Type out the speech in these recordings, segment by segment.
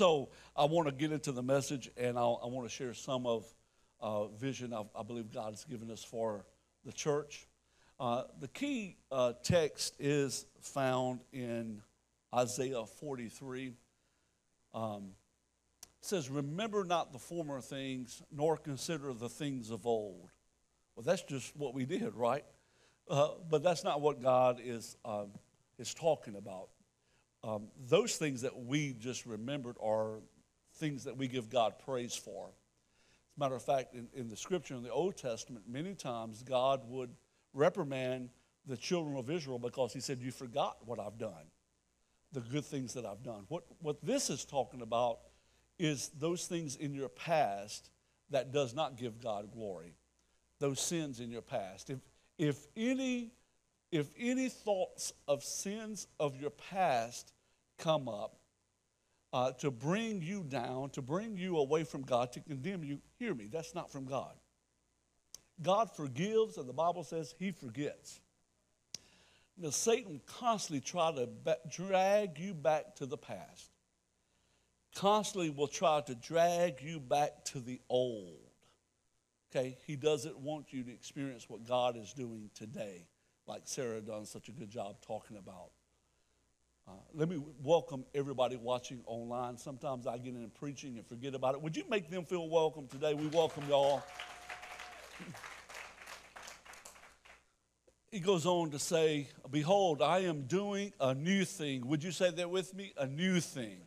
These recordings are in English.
So I want to get into the message, and I'll, i want to share some of uh, vision I, I believe God has given us for the church. Uh, the key uh, text is found in Isaiah 43. Um, it says, Remember not the former things, nor consider the things of old. Well, that's just what we did, right? Uh, but that's not what God is, um, is talking about. Um, those things that we just remembered are things that we give God praise for. As a matter of fact, in, in the scripture in the Old Testament, many times God would reprimand the children of Israel because he said, You forgot what I've done, the good things that I've done. What, what this is talking about is those things in your past that does not give God glory, those sins in your past. If, if any if any thoughts of sins of your past come up uh, to bring you down, to bring you away from God, to condemn you, hear me, that's not from God. God forgives, and the Bible says he forgets. Now, Satan constantly try to drag you back to the past. Constantly will try to drag you back to the old. Okay, he doesn't want you to experience what God is doing today, like Sarah done such a good job talking about. Uh, let me welcome everybody watching online. Sometimes I get in preaching and forget about it. Would you make them feel welcome today? We welcome y'all. he goes on to say, Behold, I am doing a new thing. Would you say that with me? A new thing.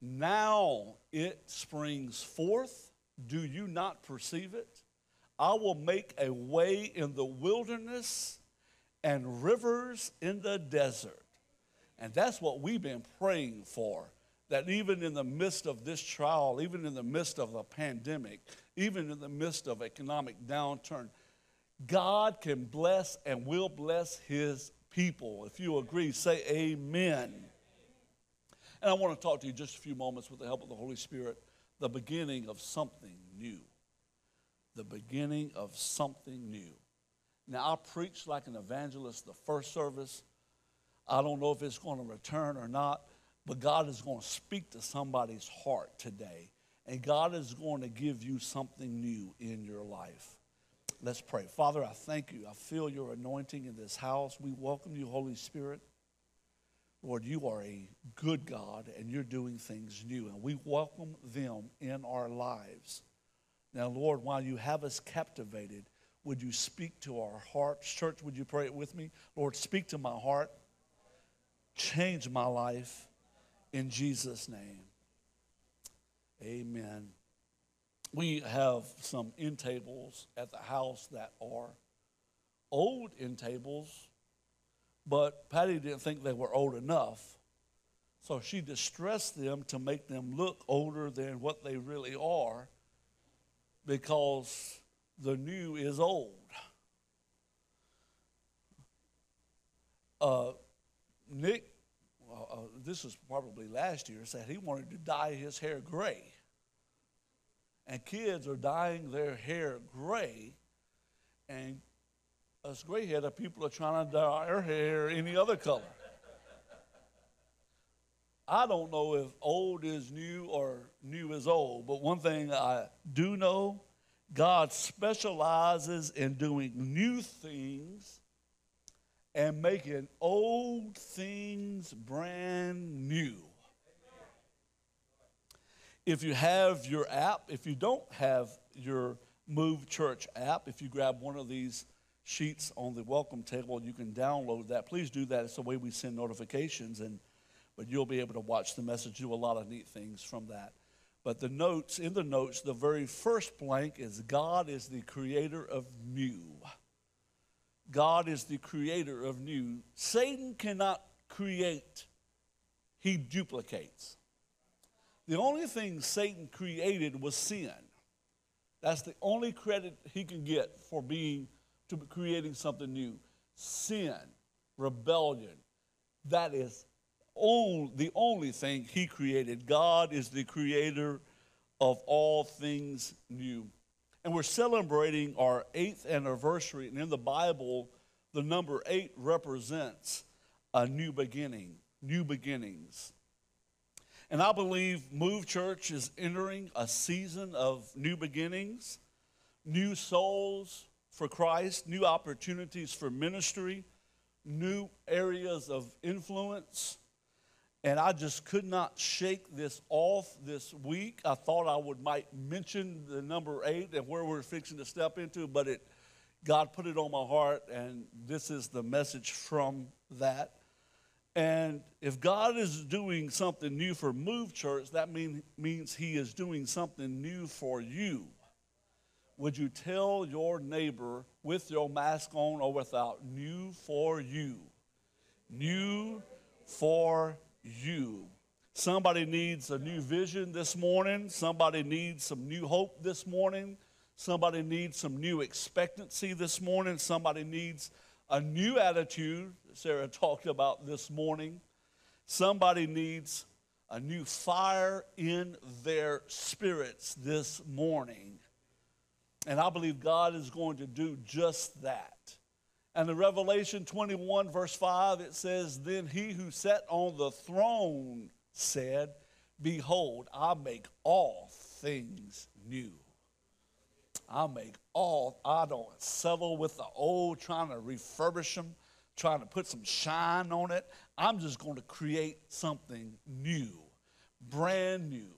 Now it springs forth. Do you not perceive it? I will make a way in the wilderness and rivers in the desert. And that's what we've been praying for. That even in the midst of this trial, even in the midst of a pandemic, even in the midst of economic downturn, God can bless and will bless his people. If you agree, say amen. And I want to talk to you just a few moments with the help of the Holy Spirit the beginning of something new. The beginning of something new. Now, I preached like an evangelist the first service. I don't know if it's going to return or not, but God is going to speak to somebody's heart today. And God is going to give you something new in your life. Let's pray. Father, I thank you. I feel your anointing in this house. We welcome you, Holy Spirit. Lord, you are a good God and you're doing things new, and we welcome them in our lives. Now, Lord, while you have us captivated, would you speak to our hearts? Church, would you pray it with me? Lord, speak to my heart, change my life in Jesus' name. Amen. We have some end tables at the house that are old end tables but Patty didn't think they were old enough. So she distressed them to make them look older than what they really are because the new is old. Uh, Nick, uh, this was probably last year, said he wanted to dye his hair gray. And kids are dyeing their hair gray, and us gray headed people are trying to dye our hair any other color. I don't know if old is new or new is old, but one thing I do know God specializes in doing new things and making old things brand new. If you have your app, if you don't have your Move Church app, if you grab one of these sheets on the welcome table. You can download that. Please do that. It's the way we send notifications, and but you'll be able to watch the message, do a lot of neat things from that. But the notes, in the notes, the very first blank is God is the creator of new. God is the creator of new. Satan cannot create, he duplicates. The only thing Satan created was sin. That's the only credit he can get for being to creating something new. Sin, rebellion, that is all, the only thing he created. God is the creator of all things new. And we're celebrating our eighth anniversary. And in the Bible, the number eight represents a new beginning, new beginnings. And I believe Move Church is entering a season of new beginnings, new souls for Christ, new opportunities for ministry, new areas of influence. And I just could not shake this off this week. I thought I would might mention the number eight and where we're fixing to step into, but it God put it on my heart, and this is the message from that. And if God is doing something new for Move Church, that mean, means He is doing something new for you. Would you tell your neighbor with your mask on or without, new for you? New for you. Somebody needs a new vision this morning. Somebody needs some new hope this morning. Somebody needs some new expectancy this morning. Somebody needs a new attitude, Sarah talked about this morning. Somebody needs a new fire in their spirits this morning. And I believe God is going to do just that. And in Revelation 21, verse 5, it says, Then he who sat on the throne said, Behold, I make all things new. I make all, I don't settle with the old, trying to refurbish them, trying to put some shine on it. I'm just going to create something new, brand new.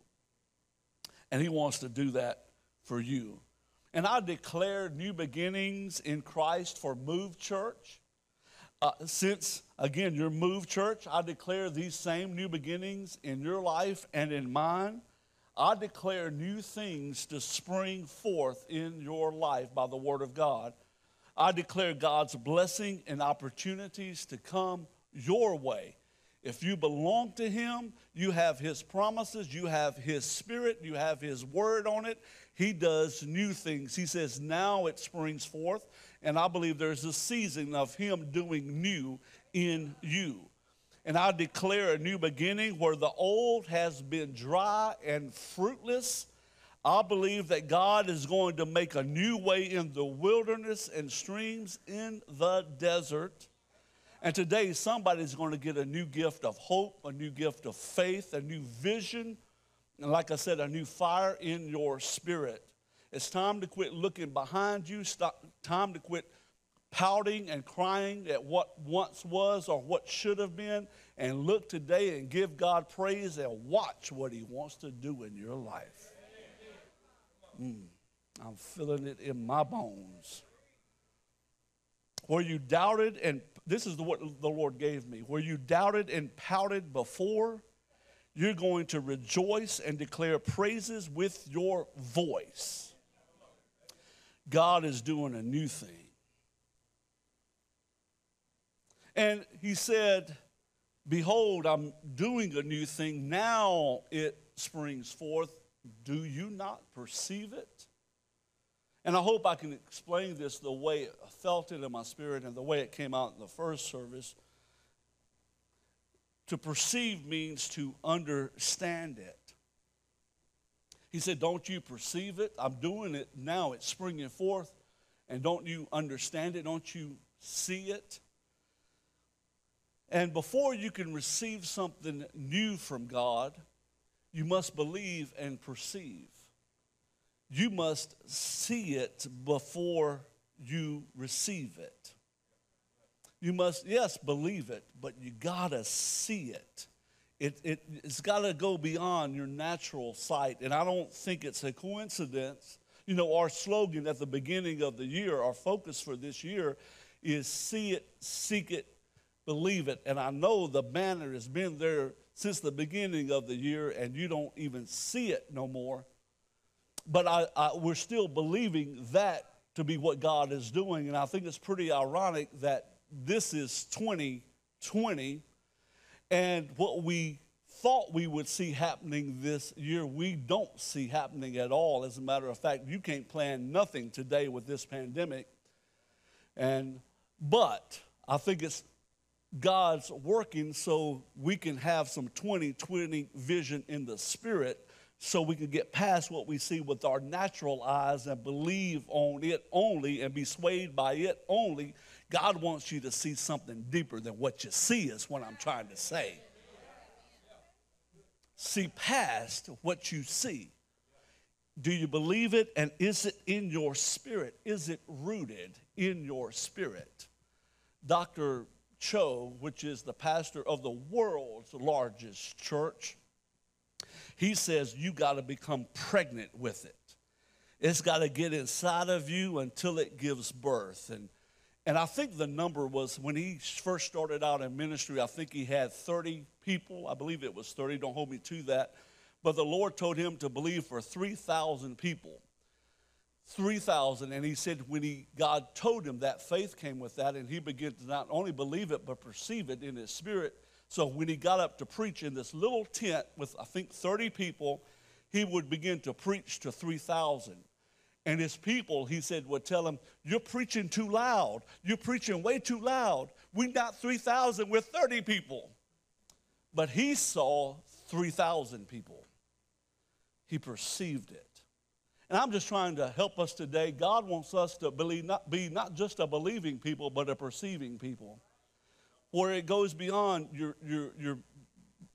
And He wants to do that for you. And I declare new beginnings in Christ for Move Church. Uh, since, again, your Move Church, I declare these same new beginnings in your life and in mine. I declare new things to spring forth in your life by the Word of God. I declare God's blessing and opportunities to come your way. If you belong to Him, you have His promises, you have His Spirit, you have His Word on it. He does new things. He says, now it springs forth. And I believe there's a season of Him doing new in you and I declare a new beginning where the old has been dry and fruitless. I believe that God is going to make a new way in the wilderness and streams in the desert. And today, somebody's going to get a new gift of hope, a new gift of faith, a new vision, and like I said, a new fire in your spirit. It's time to quit looking behind you, stop, time to quit pouting and crying at what once was or what should have been, and look today and give God praise and watch what He wants to do in your life. Mm, I'm feeling it in my bones. Where you doubted, and this is what the Lord gave me, where you doubted and pouted before, you're going to rejoice and declare praises with your voice. God is doing a new thing. And he said, Behold, I'm doing a new thing. Now it springs forth. Do you not perceive it? And I hope I can explain this the way I felt it in my spirit and the way it came out in the first service. To perceive means to understand it. He said, Don't you perceive it? I'm doing it now. It's springing forth. And don't you understand it? Don't you see it? And before you can receive something new from God, you must believe and perceive. You must see it before you receive it. You must, yes, believe it, but you gotta see it. It, it, it's gotta go beyond your natural sight. And I don't think it's a coincidence. You know, our slogan at the beginning of the year, our focus for this year is see it, seek it, believe it. And I know the banner has been there since the beginning of the year, and you don't even see it no more. But I, I, we're still believing that to be what God is doing. And I think it's pretty ironic that this is 2020, and what we thought we would see happening this year, we don't see happening at all. As a matter of fact, you can't plan nothing today with this pandemic. And but I think it's God's working so we can have some 2020 vision in the spirit so we can get past what we see with our natural eyes and believe on it only and be swayed by it only. God wants you to see something deeper than what you see, is what I'm trying to say. see past what you see. Do you believe it? And is it in your spirit? Is it rooted in your spirit? Dr. Cho, which is the pastor of the world's largest church, he says you got to become pregnant with it. It's got to get inside of you until it gives birth. And, and I think the number was when he first started out in ministry, I think he had 30 people. I believe it was 30. Don't hold me to that. But the Lord told him to believe for 3,000 people. 3,000. And he said when he, God told him that, faith came with that, and he began to not only believe it, but perceive it in his spirit. So when he got up to preach in this little tent with, I think, 30 people, he would begin to preach to 3,000. And his people, he said, would tell him, You're preaching too loud. You're preaching way too loud. We're not 3,000, we're 30 people. But he saw 3,000 people. He perceived it. And I'm just trying to help us today. God wants us to believe, not, be not just a believing people, but a perceiving people. Where it goes beyond your, your, your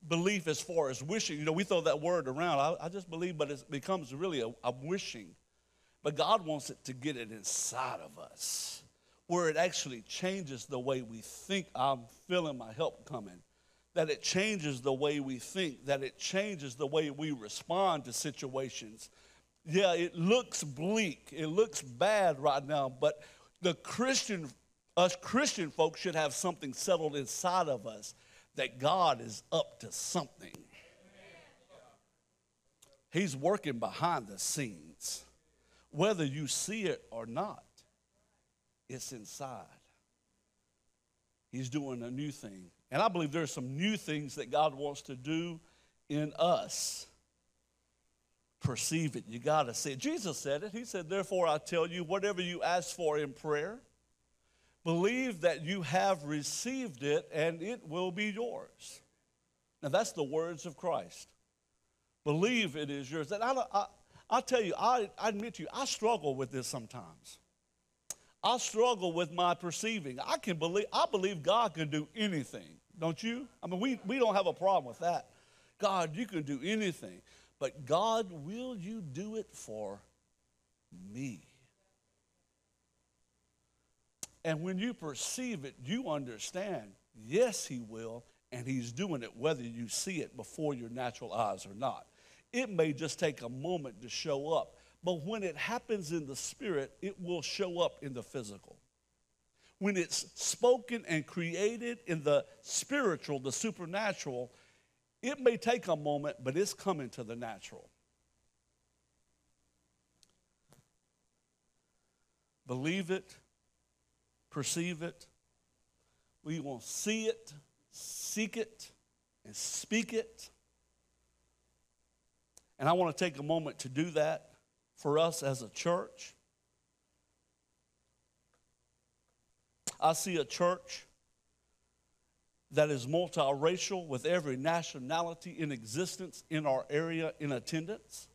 belief as far as wishing. You know, we throw that word around. I, I just believe, but it becomes really a, a wishing. But God wants it to get it inside of us, where it actually changes the way we think. I'm feeling my help coming. That it changes the way we think, that it changes the way we respond to situations. Yeah, it looks bleak, it looks bad right now, but the Christian, us Christian folks should have something settled inside of us that God is up to something. He's working behind the scenes. Whether you see it or not, it's inside. He's doing a new thing. And I believe there's some new things that God wants to do in us. Perceive it. You got to see it. Jesus said it. He said, Therefore, I tell you, whatever you ask for in prayer, believe that you have received it and it will be yours. Now, that's the words of Christ. Believe it is yours. And I, I, I tell you, I, I admit to you, I struggle with this sometimes. I struggle with my perceiving. I can believe, I believe God can do anything, don't you? I mean, we, we don't have a problem with that. God, you can do anything. But God, will you do it for me? And when you perceive it, you understand, yes, He will, and He's doing it whether you see it before your natural eyes or not. It may just take a moment to show up, but when it happens in the spirit, it will show up in the physical. When it's spoken and created in the spiritual, the supernatural, it may take a moment, but it's coming to the natural. Believe it, perceive it. We will see it, seek it, and speak it and I want to take a moment to do that for us as a church. I see a church that is multiracial with every nationality in existence in our area in attendance.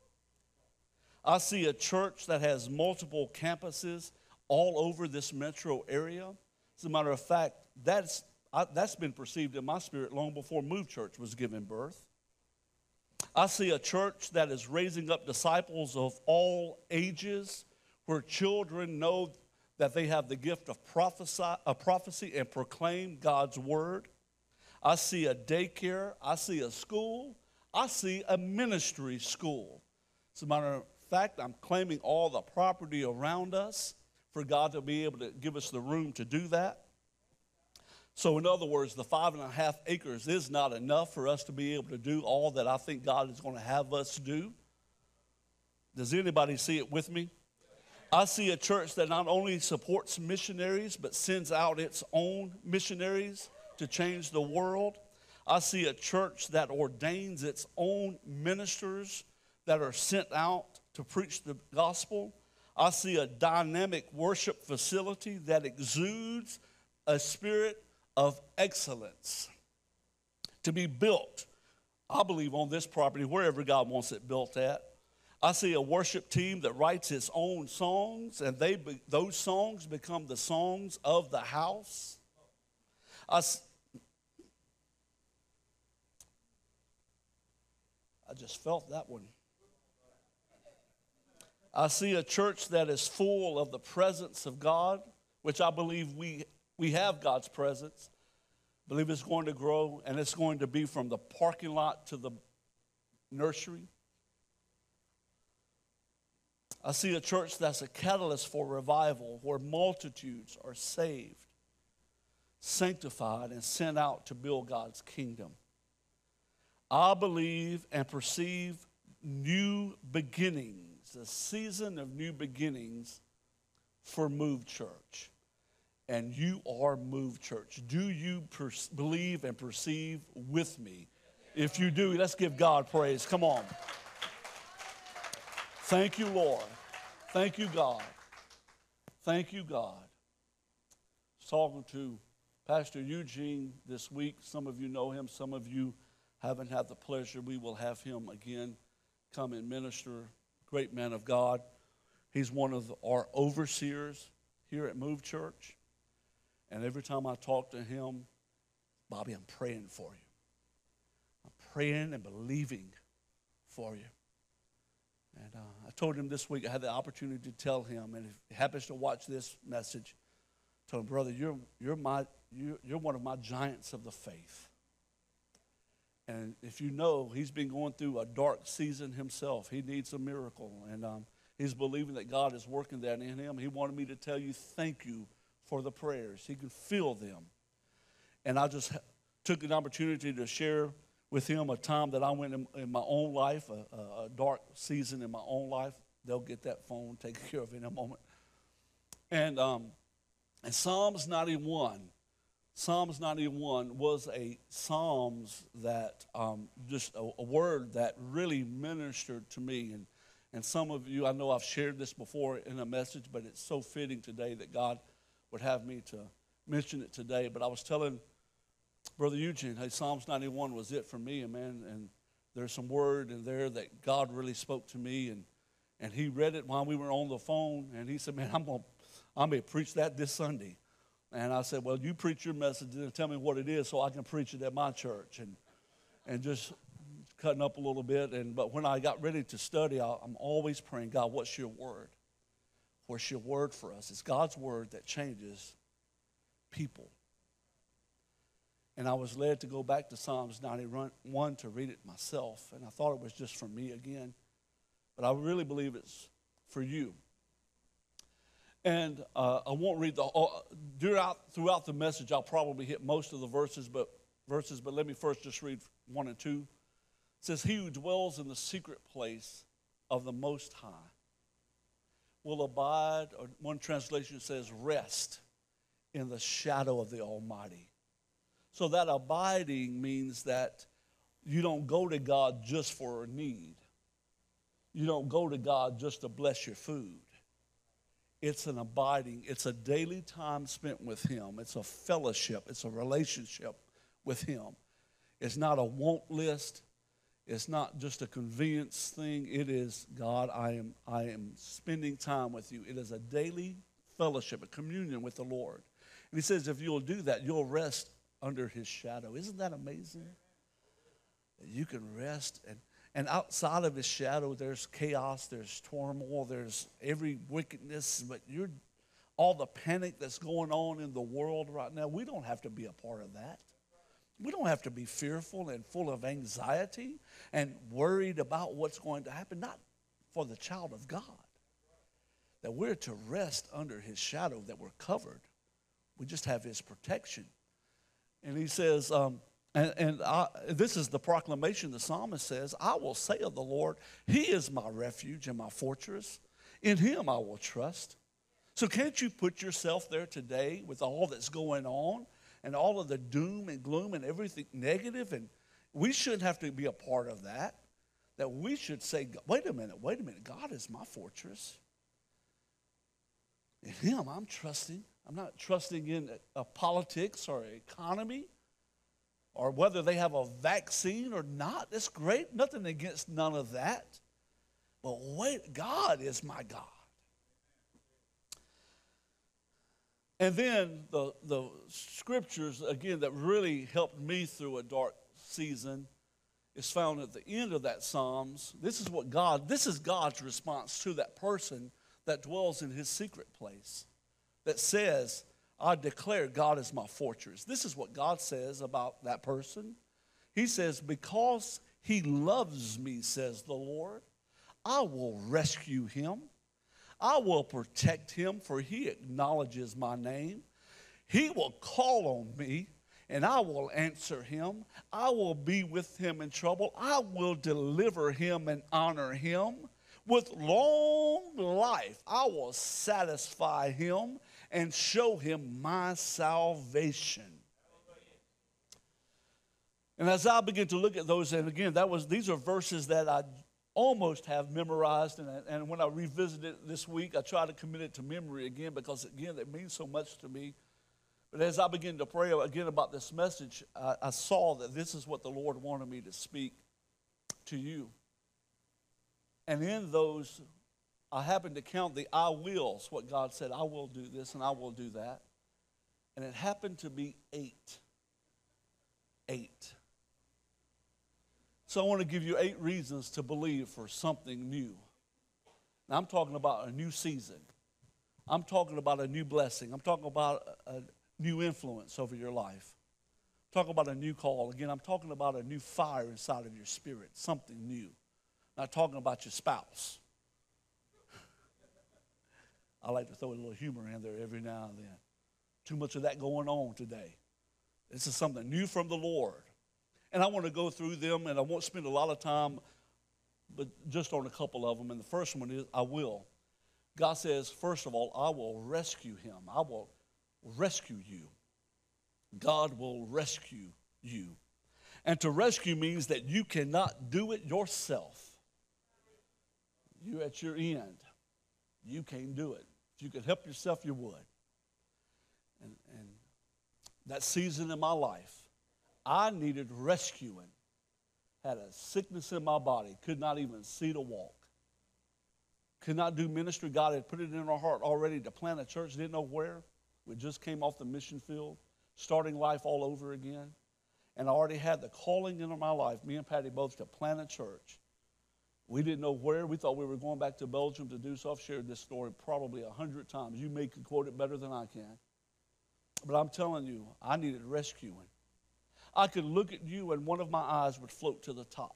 I see a church that has multiple campuses all over this metro area. As a matter of fact, that's, I, that's been perceived in my spirit long before Move Church was given birth. I see a church that is raising up disciples of all ages, where children know that they have the gift of prophesy, prophecy and proclaim God's word. I see a daycare. I see a school. I see a ministry school. As a matter of fact, I'm claiming all the property around us for God to be able to give us the room to do that. So, in other words, the five and a half acres is not enough for us to be able to do all that I think God is going to have us do. Does anybody see it with me? I see a church that not only supports missionaries, but sends out its own missionaries to change the world. I see a church that ordains its own ministers that are sent out to preach the gospel. I see a dynamic worship facility that exudes a spirit of excellence to be built, I believe, on this property, wherever God wants it built at. I see a worship team that writes its own songs, and they be, those songs become the songs of the house. I, I just felt that one. I see a church that is full of the presence of God, which I believe we, we have God's presence. I believe it's going to grow, and it's going to be from the parking lot to the nursery. I see a church that's a catalyst for revival, where multitudes are saved, sanctified, and sent out to build God's kingdom. I believe and perceive new beginnings, a season of new beginnings for Move Church. And you are Move Church. Do you per- believe and perceive with me? If you do, let's give God praise. Come on. Thank you, Lord. Thank you, God. Thank you, God. I was talking to Pastor Eugene this week. Some of you know him, some of you haven't had the pleasure. We will have him again come and minister. Great man of God. He's one of our overseers here at Move Church. And every time I talk to him, Bobby, I'm praying for you. I'm praying and believing for you. And uh, I told him this week, I had the opportunity to tell him, and if he happens to watch this message, I told him, brother, you're, you're, my, you're, you're one of my giants of the faith. And if you know, he's been going through a dark season himself. He needs a miracle. And um, he's believing that God is working that in him. He wanted me to tell you thank you for the prayers. He can feel them. And I just took an opportunity to share with him a time that I went in, in my own life, a, a, dark season in my own life. They'll get that phone taken care of in a moment. And, um, and Psalms 91, Psalms 91 was a Psalms that um, just a, a, word that really ministered to me. And, and some of you, I know I've shared this before in a message, but it's so fitting today that God would have me to mention it today. But I was telling Brother Eugene, hey, Psalms 91 was it for me, man, and there's some word in there that God really spoke to me, and and he read it while we were on the phone, and he said, man, I'm gonna, I'm gonna preach that this Sunday. And I said, well, you preach your message and tell me what it is so I can preach it at my church, and and just cutting up a little bit. And but when I got ready to study, I, I'm always praying, God, what's your word? What's your word for us? It's God's word that changes people. And I was led to go back to Psalms 91 to read it myself. And I thought it was just for me again. But I really believe it's for you. And uh, I won't read the uh, throughout throughout the message. I'll probably hit most of the verses, but verses. But let me first just read one and two. It says, "He who dwells in the secret place of the Most High will abide." Or one translation says, "Rest in the shadow of the Almighty." So that abiding means that you don't go to God just for a need. You don't go to God just to bless your food. It's an abiding, it's a daily time spent with Him. It's a fellowship, it's a relationship with Him. It's not a want list. It's not just a convenience thing. It is, God, I am, I am spending time with you. It is a daily fellowship, a communion with the Lord. And He says, if you'll do that, you'll rest under his shadow. Isn't that amazing? You can rest and and outside of his shadow there's chaos, there's turmoil, there's every wickedness, but you're all the panic that's going on in the world right now, we don't have to be a part of that. We don't have to be fearful and full of anxiety and worried about what's going to happen, not for the child of God. That we're to rest under his shadow, that we're covered. We just have his protection. And he says, um, and, and I, this is the proclamation the psalmist says, I will say of the Lord, He is my refuge and my fortress. In Him I will trust. So can't you put yourself there today with all that's going on and all of the doom and gloom and everything negative? And we shouldn't have to be a part of that. That we should say, wait a minute, wait a minute, God is my fortress. In Him I'm trusting. I'm not trusting in a politics or economy or whether they have a vaccine or not. That's great. Nothing against none of that. But wait, God is my God. And then the, the scriptures, again, that really helped me through a dark season is found at the end of that Psalms. This is what God, this is God's response to that person that dwells in his secret place, that says, I declare God is my fortress. This is what God says about that person. He says, Because he loves me, says the Lord, I will rescue him. I will protect him, for he acknowledges my name. He will call on me, and I will answer him. I will be with him in trouble. I will deliver him and honor him. With long life, I will satisfy him and show him my salvation. And as I begin to look at those, and again, that was these are verses that I almost have memorized. And, and when I revisit it this week, I try to commit it to memory again because, again, it means so much to me. But as I began to pray again about this message, I, I saw that this is what the Lord wanted me to speak to you. And in those, I happened to count the I wills, what God said, I will do this and I will do that. And it happened to be eight. Eight. So I want to give you eight reasons to believe for something new. Now, I'm talking about a new season. I'm talking about a new blessing. I'm talking about a, new influence over your life. Talking about a new call. Again, I'm talking about a new fire inside of your spirit, something new. Not talking about your spouse. I like to throw a little humor in there every now and then. Too much of that going on today. This is something new from the Lord. And I want to go through them, and I won't spend a lot of time, but just on a couple of them. And the first one is I will. God says, first of all, I will rescue him. I will rescue you. God will rescue you. And to rescue means that you cannot do it yourself. You're at your end. You can't do it. If you could help yourself, you would. And, and that season in my life, I needed rescuing. Had a sickness in my body, could not even see to walk. Could not do ministry. God had put it in our heart already to plant a church, didn't know where. We just came off the mission field, starting life all over again. And I already had the calling in my life, me and Patty both, to plant a church. We didn't know where. We thought we were going back to Belgium to do so. I've shared this story probably a hundred times. You may quote it better than I can. But I'm telling you, I needed rescuing. I could look at you and one of my eyes would float to the top.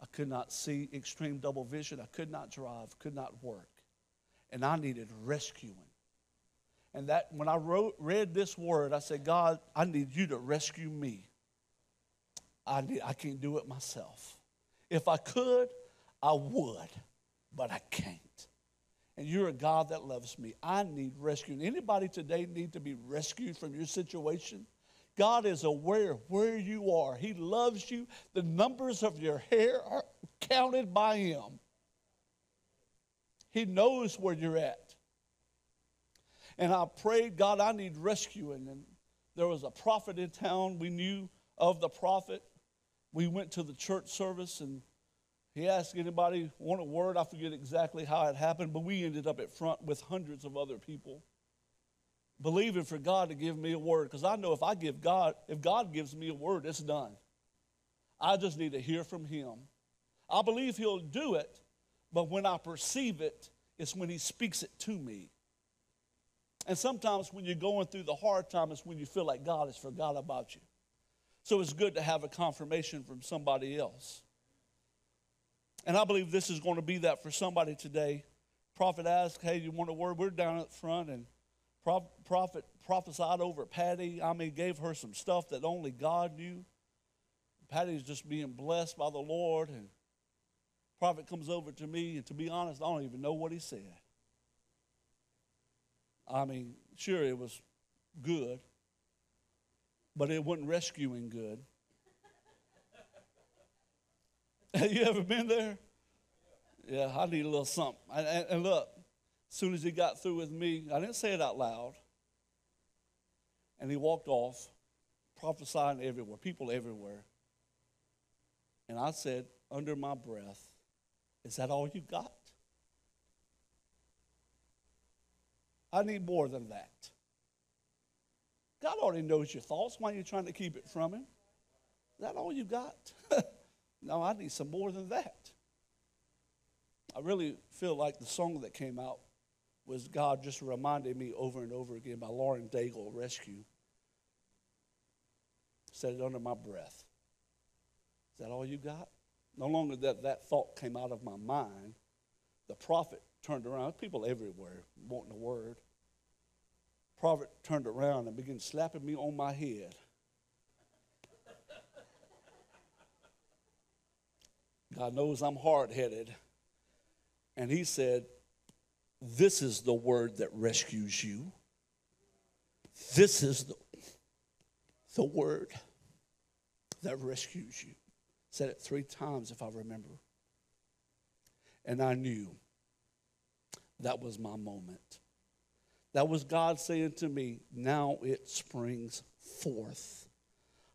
I could not see extreme double vision. I could not drive, could not work. And I needed rescuing. And that when I wrote, read this word, I said, God, I need you to rescue me. I, need, I can't do it myself. If I could, I would, but I can't. And you're a God that loves me. I need rescuing. Anybody today need to be rescued from your situation? God is aware where you are. He loves you. The numbers of your hair are counted by Him. He knows where you're at. And I prayed, God, I need rescuing. And there was a prophet in town. We knew of the prophet. We went to the church service and he asked anybody want a word. I forget exactly how it happened, but we ended up at front with hundreds of other people believing for God to give me a word because I know if I give God, if God gives me a word, it's done. I just need to hear from Him. I believe He'll do it, but when I perceive it, it's when He speaks it to me. And sometimes when you're going through the hard time, it's when you feel like God has forgot about you. So it's good to have a confirmation from somebody else. And I believe this is going to be that for somebody today. Prophet asked, Hey, you want a word? We're down at front, and prophet prophesied over Patty. I mean, gave her some stuff that only God knew. Patty's just being blessed by the Lord, and prophet comes over to me, and to be honest, I don't even know what he said. I mean, sure, it was good, but it wasn't rescuing good. Have you ever been there? Yeah, I need a little something. And, and look, as soon as he got through with me, I didn't say it out loud. And he walked off, prophesying everywhere, people everywhere. And I said, under my breath, Is that all you got? I need more than that. God already knows your thoughts. Why are you trying to keep it from him? Is that all you got? No, I need some more than that. I really feel like the song that came out was God just reminding me over and over again by Lauren Daigle, Rescue. Said it under my breath. Is that all you got? No longer that that thought came out of my mind, the prophet turned around. People everywhere wanting a word. Prophet turned around and began slapping me on my head. God knows I'm hard headed. And he said, This is the word that rescues you. This is the, the word that rescues you. Said it three times, if I remember. And I knew that was my moment. That was God saying to me, Now it springs forth.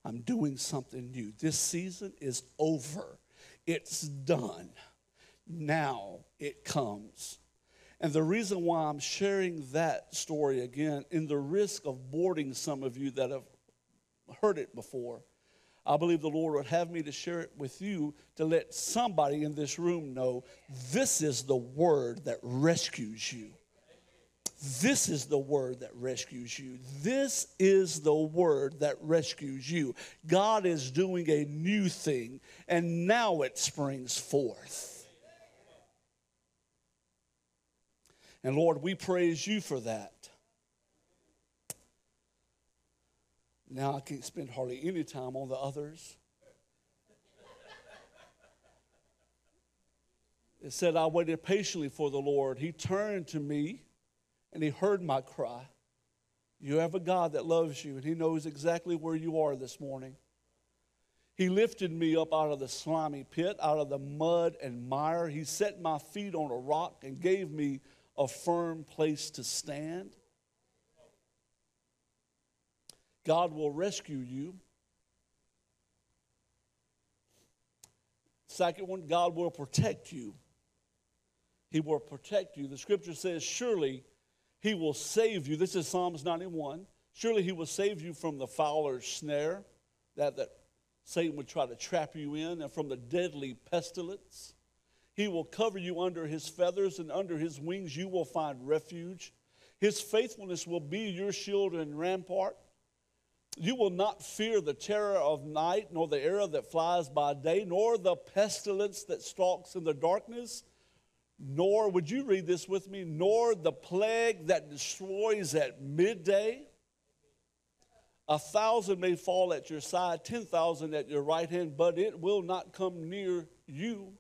I'm doing something new. This season is over, it's done. Now it comes. And the reason why I'm sharing that story again, in the risk of boarding some of you that have heard it before, I believe the Lord would have me to share it with you to let somebody in this room know this is the word that rescues you. This is the word that rescues you. This is the word that rescues you. God is doing a new thing, and now it springs forth. And Lord, we praise you for that. Now I can't spend hardly any time on the others. It said, I waited patiently for the Lord. He turned to me and he heard my cry. You have a God that loves you and he knows exactly where you are this morning. He lifted me up out of the slimy pit, out of the mud and mire. He set my feet on a rock and gave me a firm place to stand. God will rescue you. Second one, God will protect you. He will protect you. The scripture says, Surely he will save you. This is Psalms 91. Surely he will save you from the fowler's snare that, that Satan would try to trap you in, and from the deadly pestilence. He will cover you under his feathers, and under his wings you will find refuge. His faithfulness will be your shield and rampart. You will not fear the terror of night, nor the arrow that flies by day, nor the pestilence that stalks in the darkness, nor, would you read this with me, nor the plague that destroys at midday. A thousand may fall at your side, 10,000 at your right hand, but it will not come near you.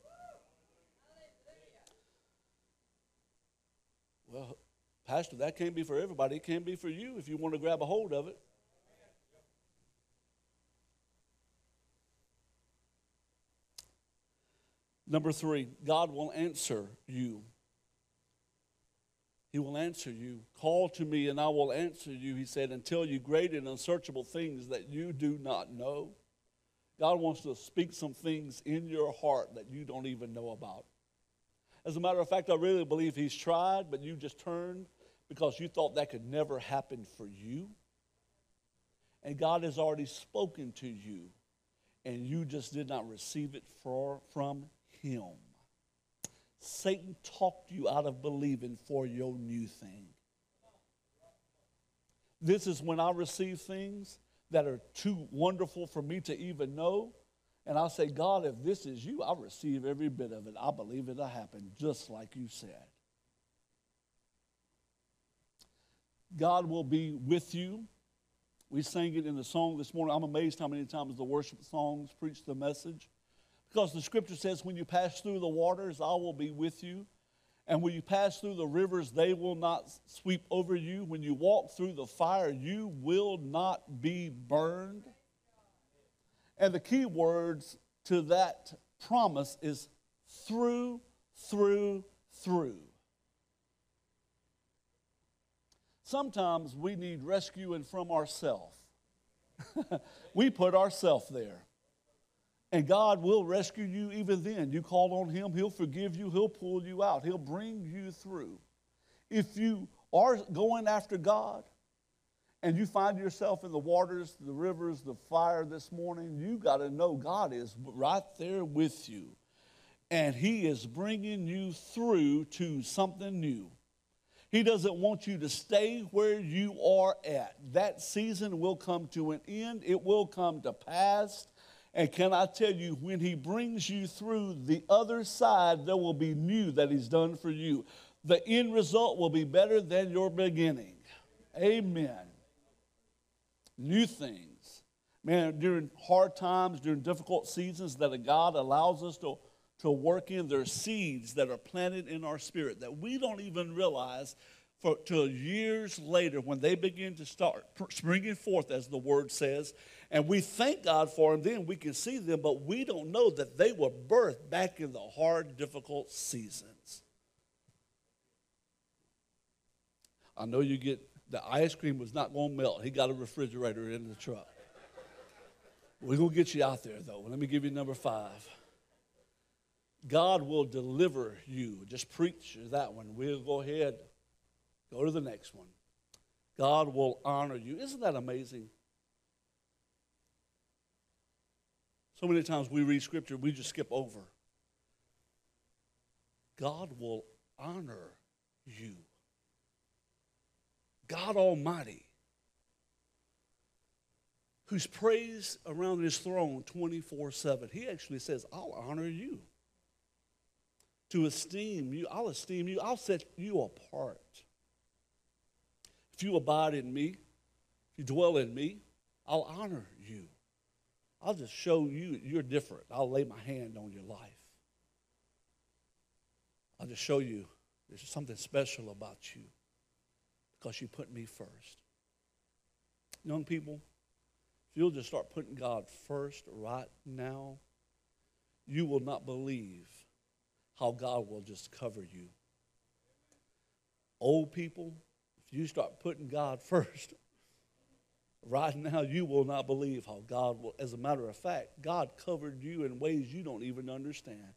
Well, Pastor, that can't be for everybody. It can't be for you if you want to grab a hold of it. Number three, God will answer you. He will answer you. Call to me and I will answer you, he said, and tell you great and unsearchable things that you do not know. God wants to speak some things in your heart that you don't even know about. As a matter of fact, I really believe he's tried, but you just turned because you thought that could never happen for you. And God has already spoken to you, and you just did not receive it for, from him. Satan talked you out of believing for your new thing. This is when I receive things that are too wonderful for me to even know. And I say, God, if this is you, I receive every bit of it. I believe it'll happen just like you said. God will be with you. We sang it in the song this morning. I'm amazed how many times the worship songs preach the message. Because the scripture says, when you pass through the waters, I will be with you. And when you pass through the rivers, they will not sweep over you. When you walk through the fire, you will not be burned. And the key words to that promise is through, through, through. Sometimes we need rescuing from ourselves. we put ourselves there. And God will rescue you even then. You call on Him, He'll forgive you, He'll pull you out, He'll bring you through. If you are going after God and you find yourself in the waters, the rivers, the fire this morning, you got to know God is right there with you. And He is bringing you through to something new. He doesn't want you to stay where you are at. That season will come to an end, it will come to pass. And can I tell you, when He brings you through the other side, there will be new that He's done for you. The end result will be better than your beginning. Amen new things. Man, during hard times, during difficult seasons that God allows us to, to work in, there are seeds that are planted in our spirit that we don't even realize for till years later when they begin to start springing forth, as the word says. And we thank God for them, then we can see them, but we don't know that they were birthed back in the hard, difficult seasons. I know you get the ice cream was not going to melt. He got a refrigerator in the truck. We're going to get you out there, though. Let me give you number five. God will deliver you. Just preach that one. We'll go ahead, go to the next one. God will honor you. Isn't that amazing? So many times we read scripture, we just skip over. God will honor you. God Almighty, who's praised around his throne 24 7, he actually says, I'll honor you. To esteem you, I'll esteem you, I'll set you apart. If you abide in me, if you dwell in me, I'll honor you. I'll just show you you're different. I'll lay my hand on your life. I'll just show you there's something special about you because you put me first. Young people, if you'll just start putting God first right now, you will not believe how God will just cover you. Old people, if you start putting God first, right now you will not believe how God will. As a matter of fact, God covered you in ways you don't even understand.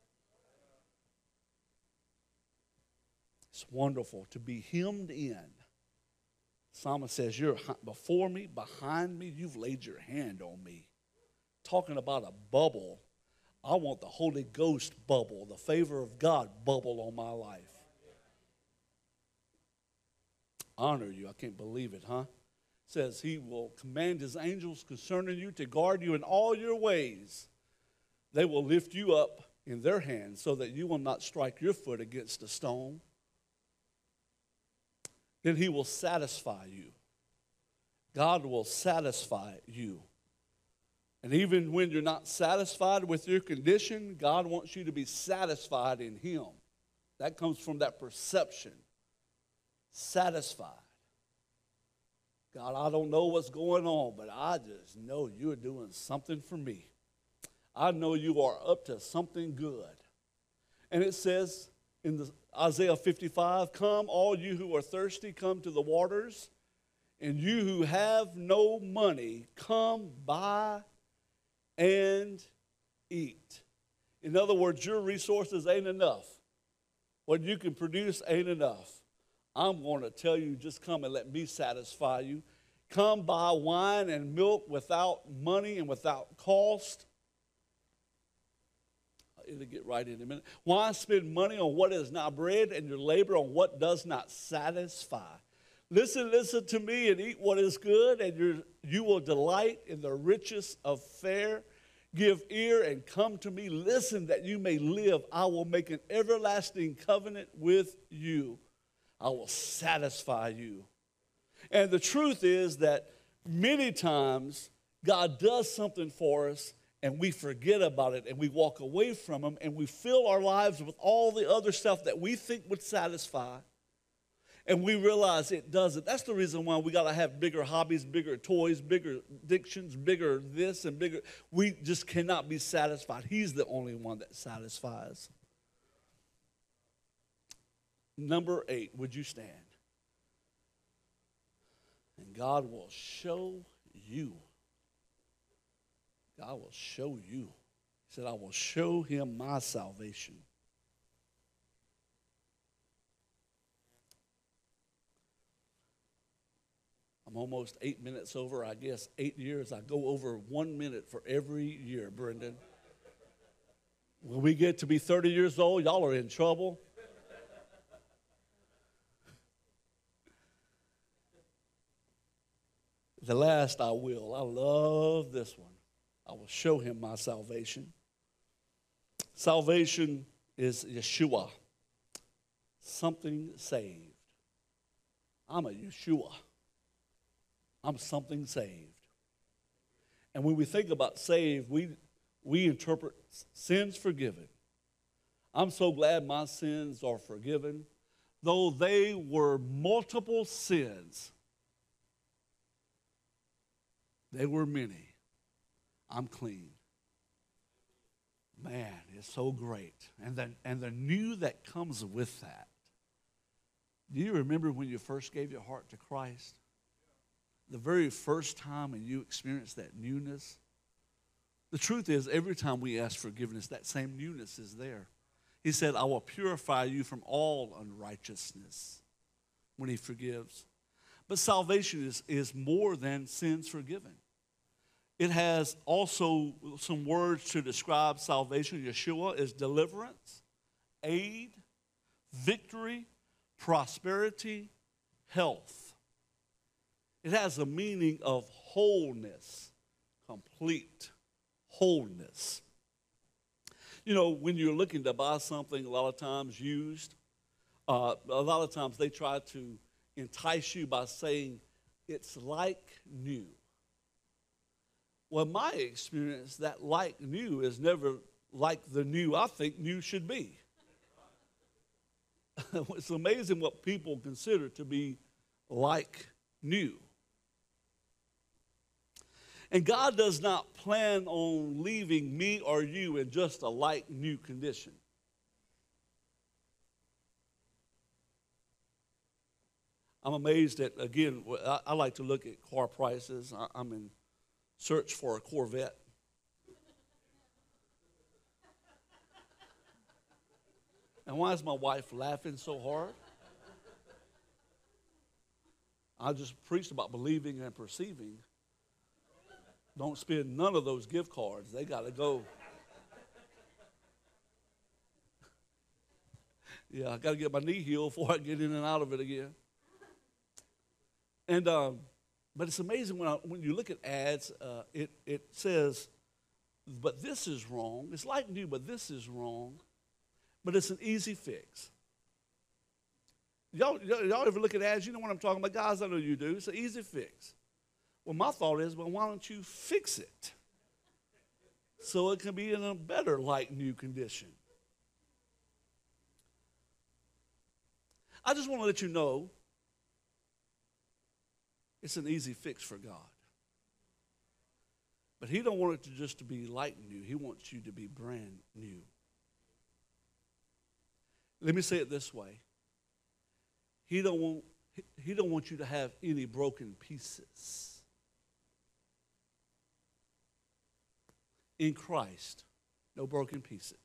It's wonderful to be hemmed in Psalmist says, You're before me, behind me, you've laid your hand on me. Talking about a bubble. I want the Holy Ghost bubble, the favor of God bubble on my life. Honor you. I can't believe it, huh? Says he will command his angels concerning you to guard you in all your ways. They will lift you up in their hands so that you will not strike your foot against a stone then He will satisfy you. God will satisfy you. And even when you're not satisfied with your condition, God wants you to be satisfied in Him. That comes from that perception. Satisfied. God, I don't know what's going on, but I just know you're doing something for me. I know you are up to something good. And it says in the Isaiah 55 Come, all you who are thirsty, come to the waters, and you who have no money, come buy and eat. In other words, your resources ain't enough. What you can produce ain't enough. I'm going to tell you, just come and let me satisfy you. Come buy wine and milk without money and without cost it'll get right in a minute. Why spend money on what is not bread and your labor on what does not satisfy? Listen, listen to me and eat what is good, and you will delight in the riches of fare. Give ear and come to me. Listen that you may live. I will make an everlasting covenant with you. I will satisfy you. And the truth is that many times God does something for us and we forget about it and we walk away from Him and we fill our lives with all the other stuff that we think would satisfy and we realize it doesn't. That's the reason why we got to have bigger hobbies, bigger toys, bigger addictions, bigger this and bigger. We just cannot be satisfied. He's the only one that satisfies. Number eight, would you stand? And God will show you God will show you. He said, I will show him my salvation. I'm almost eight minutes over. I guess eight years. I go over one minute for every year, Brendan. When we get to be 30 years old, y'all are in trouble. The last I will. I love this one. I will show him my salvation. Salvation is Yeshua, something saved. I'm a Yeshua. I'm something saved. And when we think about saved, we, we interpret sins forgiven. I'm so glad my sins are forgiven. Though they were multiple sins, they were many. I'm clean. Man, it's so great. And the, and the new that comes with that. Do you remember when you first gave your heart to Christ? The very first time and you experienced that newness? The truth is, every time we ask forgiveness, that same newness is there. He said, I will purify you from all unrighteousness when He forgives. But salvation is, is more than sins forgiven. It has also some words to describe salvation. Yeshua is deliverance, aid, victory, prosperity, health. It has a meaning of wholeness, complete wholeness. You know, when you're looking to buy something, a lot of times used, uh, a lot of times they try to entice you by saying it's like new. Well, my experience, that like new is never like the new I think new should be. it's amazing what people consider to be like new. And God does not plan on leaving me or you in just a like new condition. I'm amazed at, again, I, like to look at car prices. I, I'm in search for a Corvette. And why is my wife laughing so hard? I just preached about believing and perceiving. Don't spend none of those gift cards. They got to go. yeah, I got to get my knee healed before I get in and out of it again. And um, but it's amazing when, I, when you look at ads, uh, it, it says, but this is wrong. It's like new, but this is wrong. But it's an easy fix. Y'all, y'all ever look at ads? You know what I'm talking about. Guys, I know you do. It's an easy fix. Well, my thought is, well, why don't you fix it so it can be in a better, like new condition? I just want to let you know it's an easy fix for God. But he don't want it to just to be like new. He wants you to be brand new. Let me say it this way. He don't want he don't want you to have any broken pieces. In Christ, no broken pieces.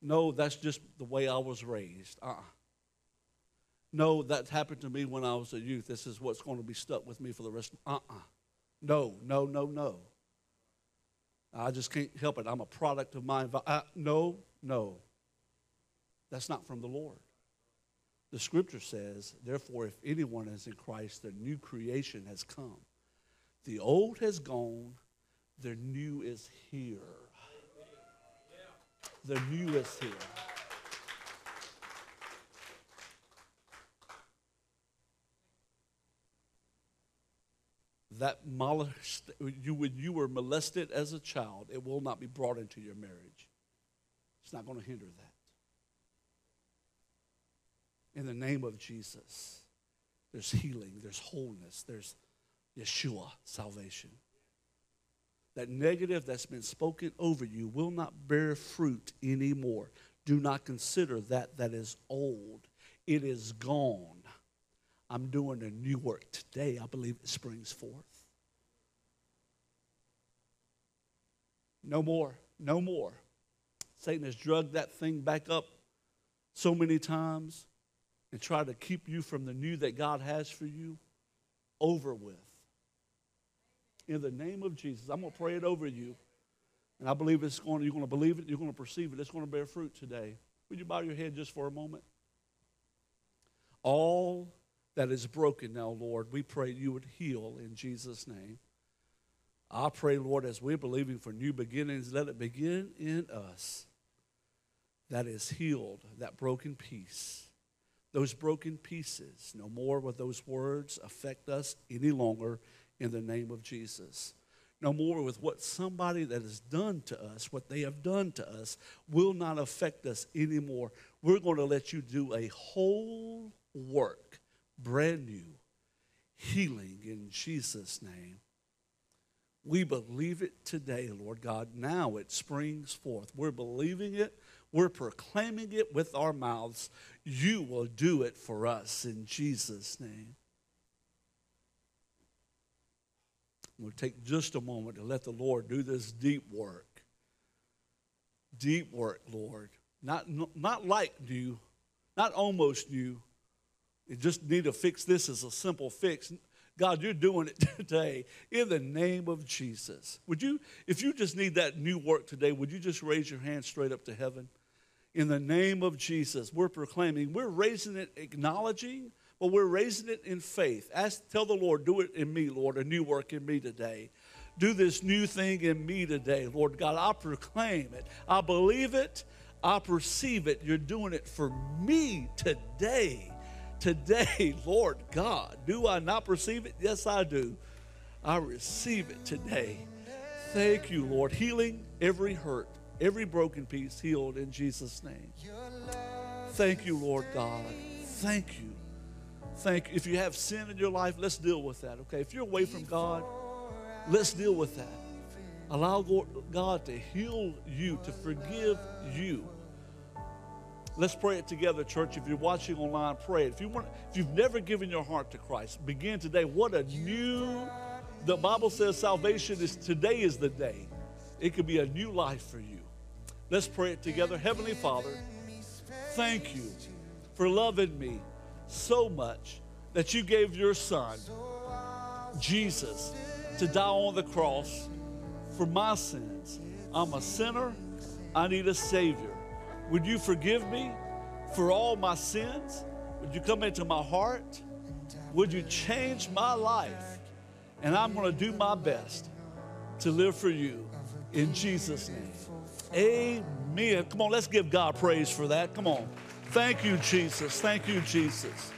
No, that's just the way I was raised. Uh-uh no, that happened to me when I was a youth. This is what's going to be stuck with me for the rest. Uh uh No, no, no, no. I just can't help it. I'm a product of my no, no. That's not from the Lord. The scripture says, therefore, if anyone is in Christ, the new creation has come. The old has gone, the new is here. The new is here. That molest, you, when you were molested as a child, it will not be brought into your marriage. It's not going to hinder that. In the name of Jesus, there's healing, there's wholeness, there's Yeshua, salvation. That negative that's been spoken over you will not bear fruit anymore. Do not consider that that is old. It is gone. I'm doing a new work today. I believe it springs forth. No more. No more. Satan has drugged that thing back up so many times and tried to keep you from the new that God has for you. over with. In the name of Jesus, I'm going to pray it over you. And I believe it's going, to, you're going to believe it, you're going to perceive it, it's going to bear fruit today. Would you bow your head just for a moment? All that is broken now, Lord, we pray you would heal in Jesus' name. I pray, Lord, as we're believing for new beginnings, let it begin in us that is healed, that broken piece. Those broken pieces, no more will those words affect us any longer in the name of Jesus. No more with what somebody that has done to us, what they have done to us, will not affect us anymore. We're going to let you do a whole work, brand new, healing in Jesus' name. We believe it today, Lord God. Now it springs forth. We're believing it. We're proclaiming it with our mouths. You will do it for us in Jesus' name. We'll take just a moment to let the Lord do this deep work. Deep work, Lord. Not, not like new, not almost new. You just need to fix this as a simple fix. God, you're doing it today in the name of Jesus. Would you, if you just need that new work today, would you just raise your hand straight up to heaven? In the name of Jesus, we're proclaiming, we're raising it, acknowledging, but we're raising it in faith. Ask, tell the Lord, do it in me, Lord, a new work in me today. Do this new thing in me today, Lord God. I proclaim it. I believe it. I perceive it. You're doing it for me today today, Lord God. Do I not perceive it? Yes, I do. I receive it today. Thank you, Lord. Healing every hurt, every broken piece healed in Jesus' name. Thank you, Lord God. Thank you. Thank you. If you have sin in your life, let's deal with that, okay? If you're away from God, let's deal with that. Allow God to heal you, to forgive you. Let's pray it together, church. If you're watching online, pray it. If you want, if you've never given your heart to Christ, begin today. What a new the Bible says salvation is today is the day. It could be a new life for you. Let's pray it together. Heavenly Father, thank you for loving me so much that you gave your son, Jesus, to die on the cross for my sins. I'm a sinner. I need a Savior. Would you forgive me for all my sins? Would you come into my heart? Would you change my life? And I'm going to do my best to live for you in Jesus' name. Amen. Come on, let's give God praise for that. Come on. Thank you, Jesus. Thank you, Jesus.